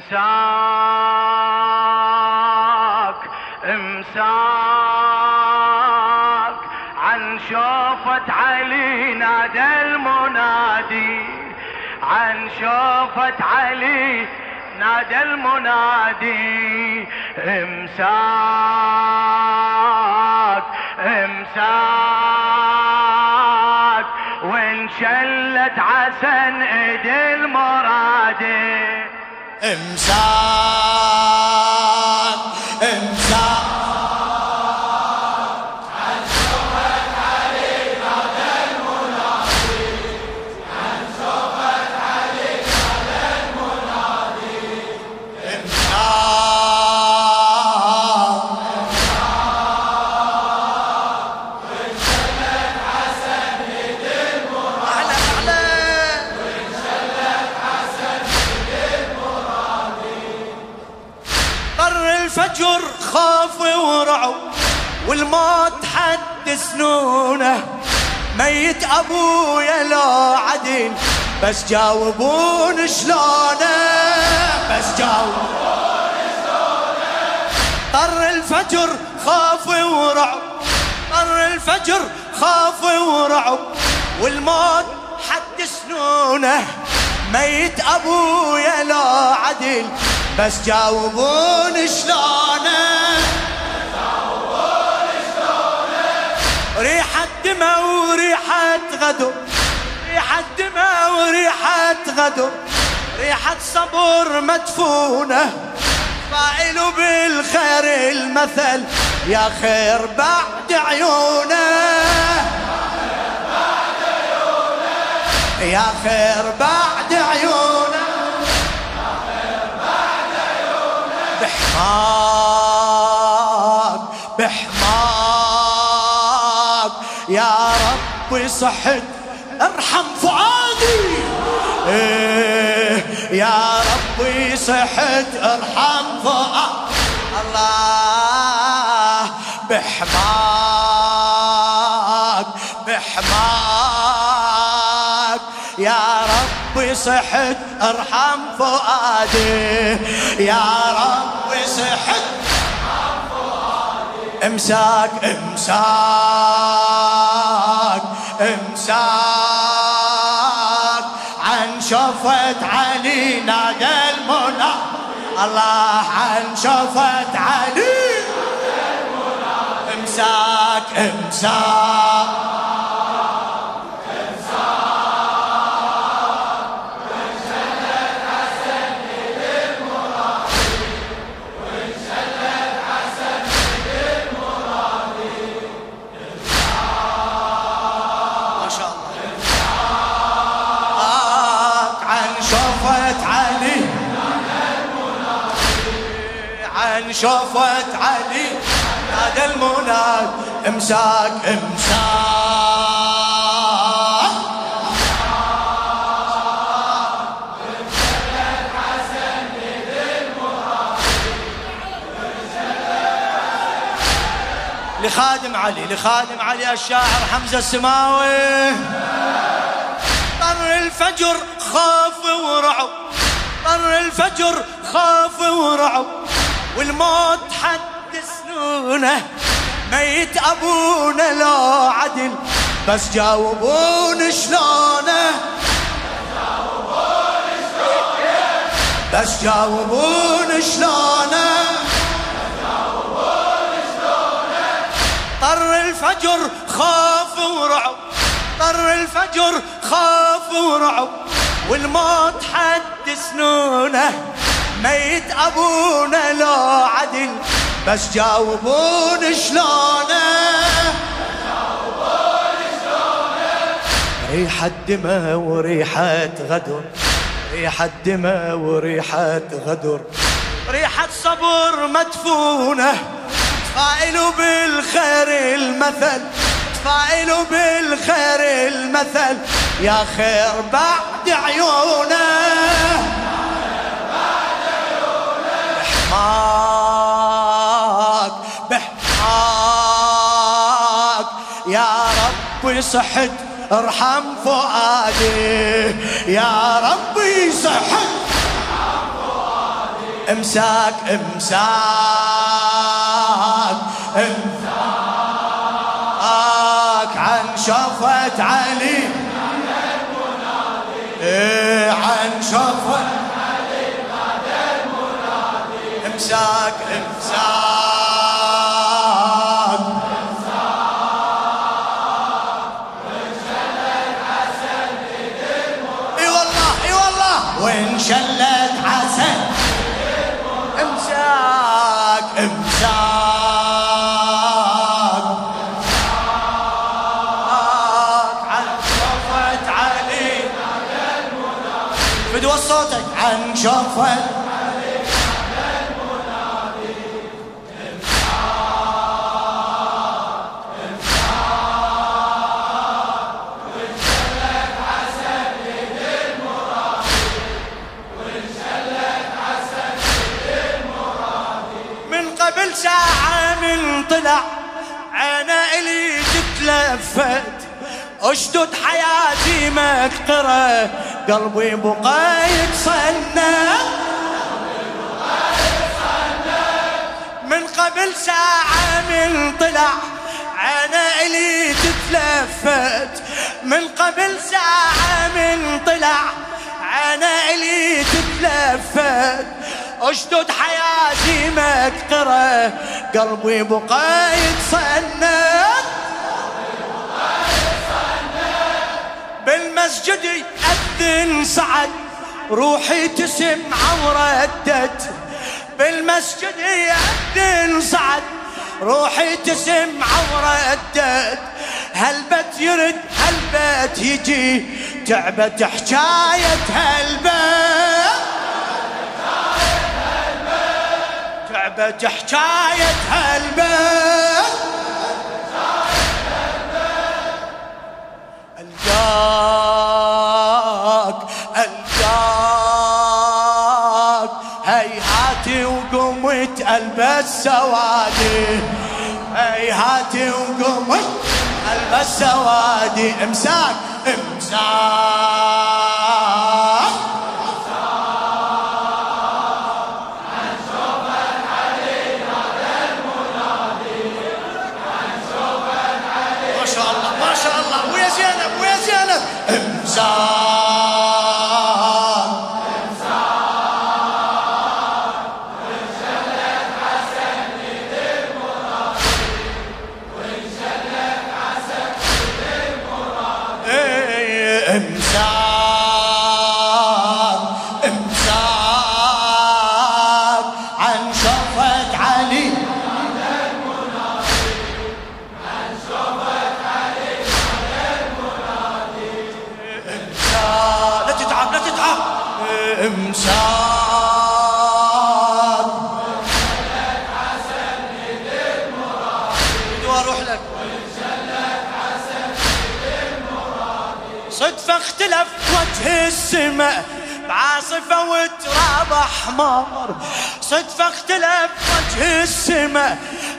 امساك امساك عن شوفة علي نادى المنادي. عن شوفة علي نادى المنادي. امساك امساك وانشلت عسن إيد المرادي. امساك امساك ميت أبويا لا عدل بس جاوبون شلونه. بس جاوبون شلونه. طر الفجر خاف ورعب طر الفجر خاف ورعب. والموت حد سنونه ميت أبويا لا عدل بس جاوبون شلونه. دمى وريحة غدر ريحة دمى وريحة غدر ريحة صبر مدفونة. فاعل بالخير المثل. يا خير بعد عيونه. يا خير بعد عيونه. بحماك ربي صحت ارحم فؤادي. إيه يا ربي صحت ارحم فؤادي. الله بحماك بحماك. يا ربي صحت ارحم فؤادي. يا ربي صحت امساك امساك. شفت علي نادى المنى. الله عن شفت علي. امساك امساك. عن شوفة علي. نادى المناد امساك امساك. لخادم علي لخادم علي الشاعر حمزة السماوي. طر الفجر خاف ورعب طر الفجر خاف ورعب والموت حد سنونه. ميت أبونا لا عدل. بس جاوبون شلونه. بس جاوبون شلونه. طر الفجر خاف ورعب. طر الفجر خاف ورعب. والموت حد سنونه. ميت أبونا لا عدل. بس جاوبون شلونه. ريحة دمى وريحة غدر. ريحة دمى وريحة غدر. ريحة صبر مدفونة. تفائلوا بالخير المثل. تفائلوا بالخير المثل. يا خير بعد عيونه. بحماك بحماك يا ربي صحت ارحم فؤادي. يا ربي صحت. امساك امساك امساك. عن شفة علي. إيه عن شفة امساك امساك. إي والله إي والله. وين شلت عسل امساك امساك. عن شفت علي. صوتك عن شفت اشدد حياتي مكترة. قلبي بقى يتصنع من قبل ساعة من طلع عينه إلي تتلفت. من قبل ساعة من طلع عينه إلي تتلفت. اشدد حياتي مكترة. قلبي بقى يتصنع بالمسجد يأذن سعد روحي تسمع وردت بالمسجد يأذن سعد روحي تسمع وردت هالبت يرد هالبت يجي؟ تعبت حكاية هالبت تعبت حكاية هالبت الجاك هيهاتي وقمت البس سوادي هيهاتي وقمت البس سوادي امساك امساك. إيه، احمر صدفة اختلف وجه السماء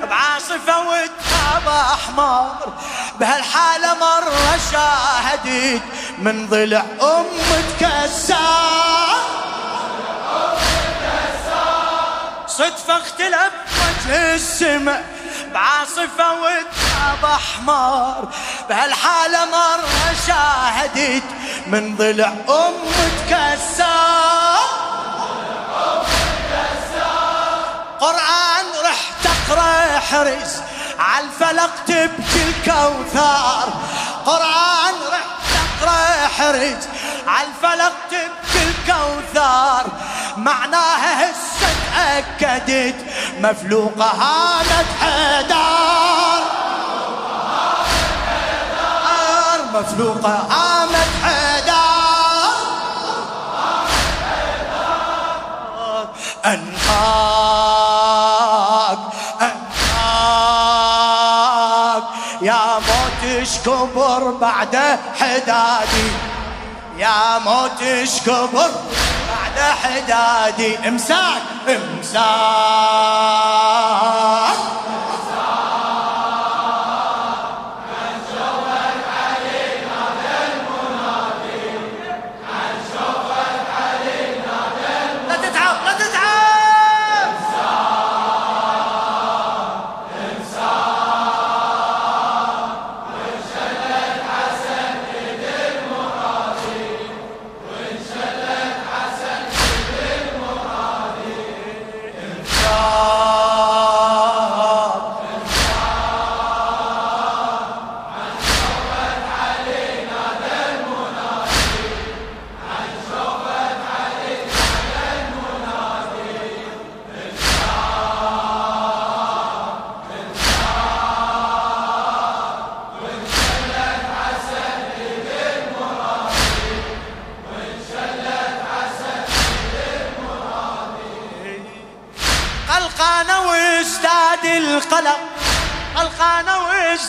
بعاصفة وتراب أحمر. بهالحالة مرة شاهدت من ضلع ام تكسر صدفة اختلف وجه السماء بعاصفة وتراب أحمر. بهالحالة مرة شاهدت من ضلع ام تكسر قرآن رح تقرأ حرس عالفلق تبكي الكوثر. قرآن رح تقرأ حرس عالفلق تبكي الكوثر. معناها هسه تأكدت مفلوقة هانت حدار مفلوقة هانت حدار أنهاك موت اشكبر بعد حدادي. يا موت اشكبر بعد حدادي. امساك امساك.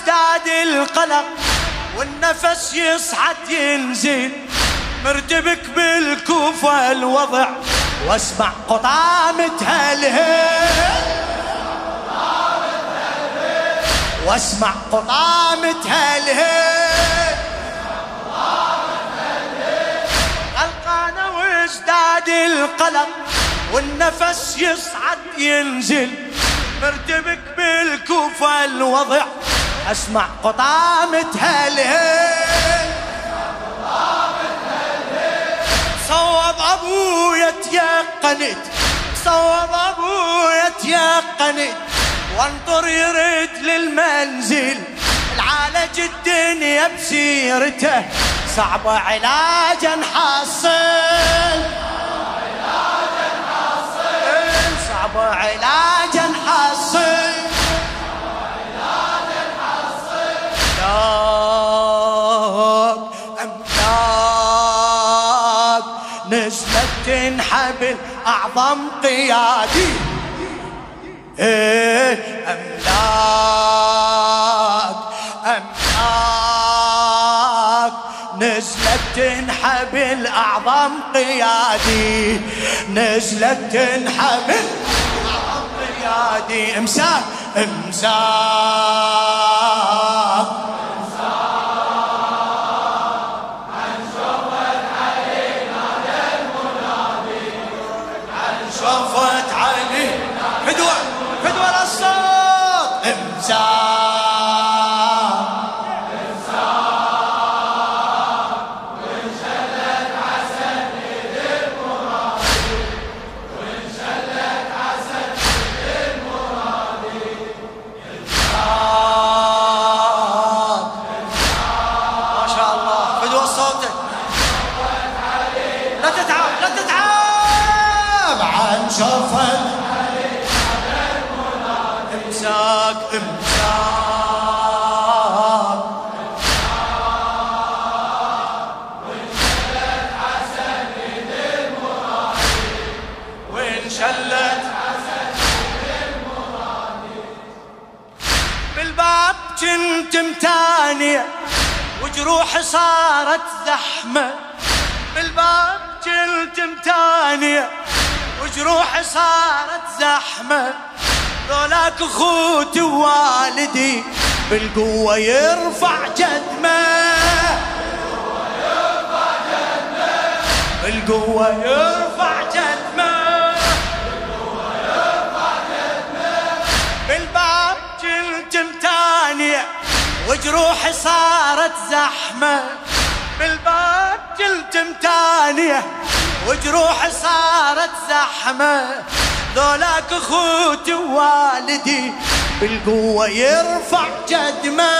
وازداد القلق والنفس يصعد ينزل. مرتبك بالكوفة الوضع واسمع قطامة هالهيل. واسمع قطامة هالهيل. ألقانا وازداد القلق والنفس يصعد ينزل. مرتبك بالكوفة الوضع أسمع قطامة هالهيل. صوب أبويا تيقنت صوب أبويا تيقنت. وانطر يرد للمنزل العالج الدنيا بسيرته. صعب علاجا نحصل صعب علاجا نحصل تنحبل أعظم قيادي. إيه أملاك أملاك. نزلت تنحبل أعظم قيادي. نزلت تنحبل أعظم قيادي. امساك امساك. شوفت علي وجروحي صارت زحمة. بالباب كنت متانية وجروحي صارت زحمة. ذولاك أخوتي ووالدي بالقوة يرفع جدمه بالقوة يرفع جدمه بالباب كنت متانية وجروحي صارت زحمة. بالباب كنت متانية. وجروحي صارت زحمة. ذولاك أخوتي ووالدي بالقوة يرفع جدمه.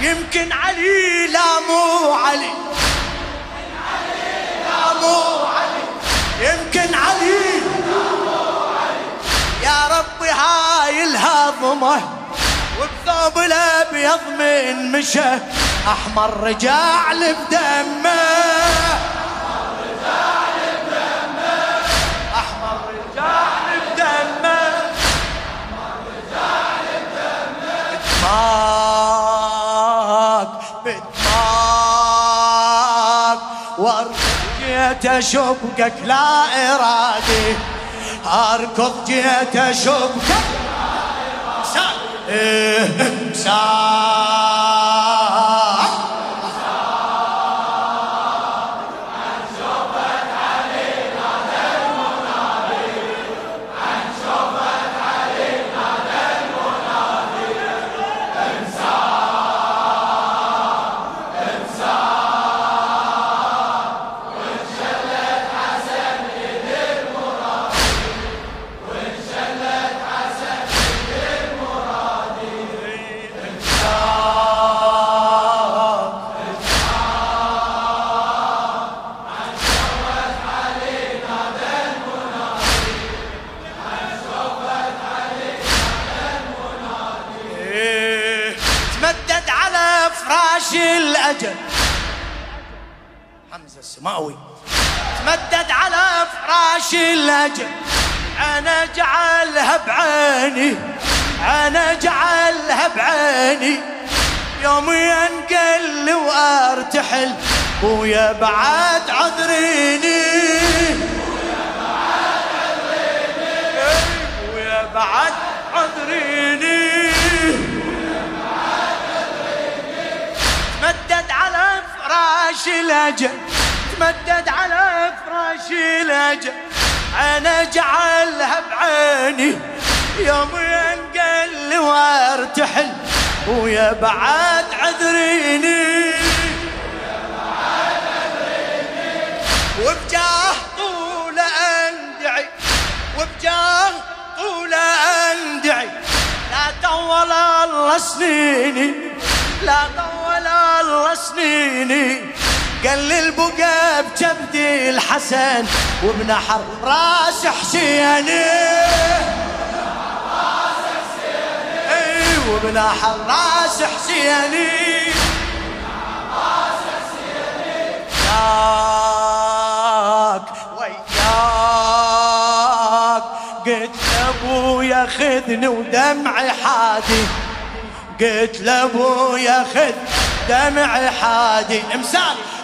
يمكن علي لا مو علي. يمكن هاي الهضمة وبثوب الأبيض من مشى أحمر رجع لي بدمه. احمر رجع أشبكك لا إرادي. اركض جيت أشبكك 诶杀 على فراش الأجل. أنا اجعلها بعيني. أنا اجعلها بعيني. يوم ينقل وأرتحل ويا بعد عذريني. ويا بعد عذريني. تمدد على فراش الأجل. تمدد على فراش الأجل. أنا اجعلها بعيني. يوم ينقل وارتحل. ويا بعد عذريني. وبجاه طول أندعي. وبجاه طول أندعي. لا طول الله سنيني. لا طول الله سنيني. قال البقى بجبدي الحسن وبنحر راس حسيني. اي وبنحر راس حسيني. وياك وياك. قلت لأبويا خذني ودمعي حادي. قلت لأبويا خذ دمعي حادي. إمساك.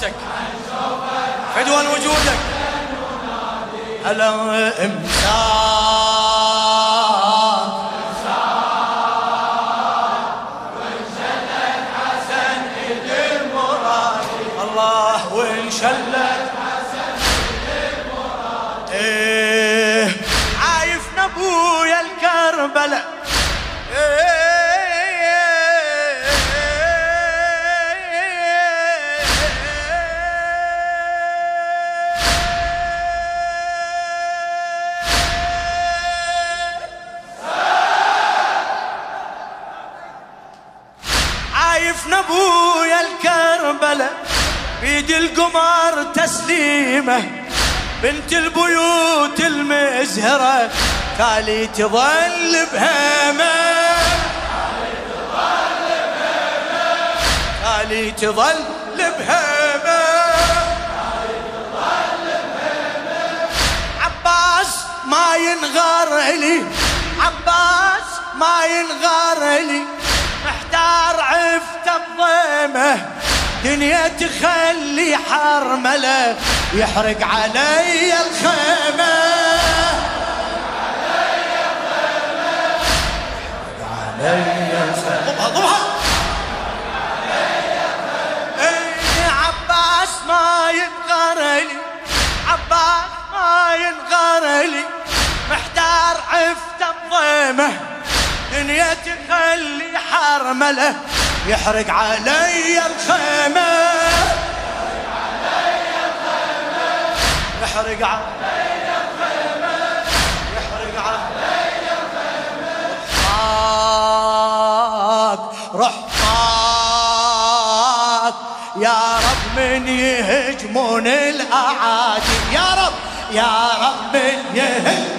صوتك فدوى وجودك. هلا إمساك بيد القمر تسليمه بنت البيوت المزهرة تالي تظل بهمه تالي تظل بهمه عباس ما ينغار لي. عباس ما ينغار لي. محتار عفت بضيمه دنيا تخلي حرمله يحرق علي الخيمة. علي إيه عباس ما ينغر لي عباس ما ينغر لي محتار عفت بضيمه دنيا تخلي حرمله يحرق علي الخيمة. يحرق علي الخيمة. يحرق علي الخيمة. روح معاك يا رب من يهجمون الأعادي. يا رب يا رب من يهجمون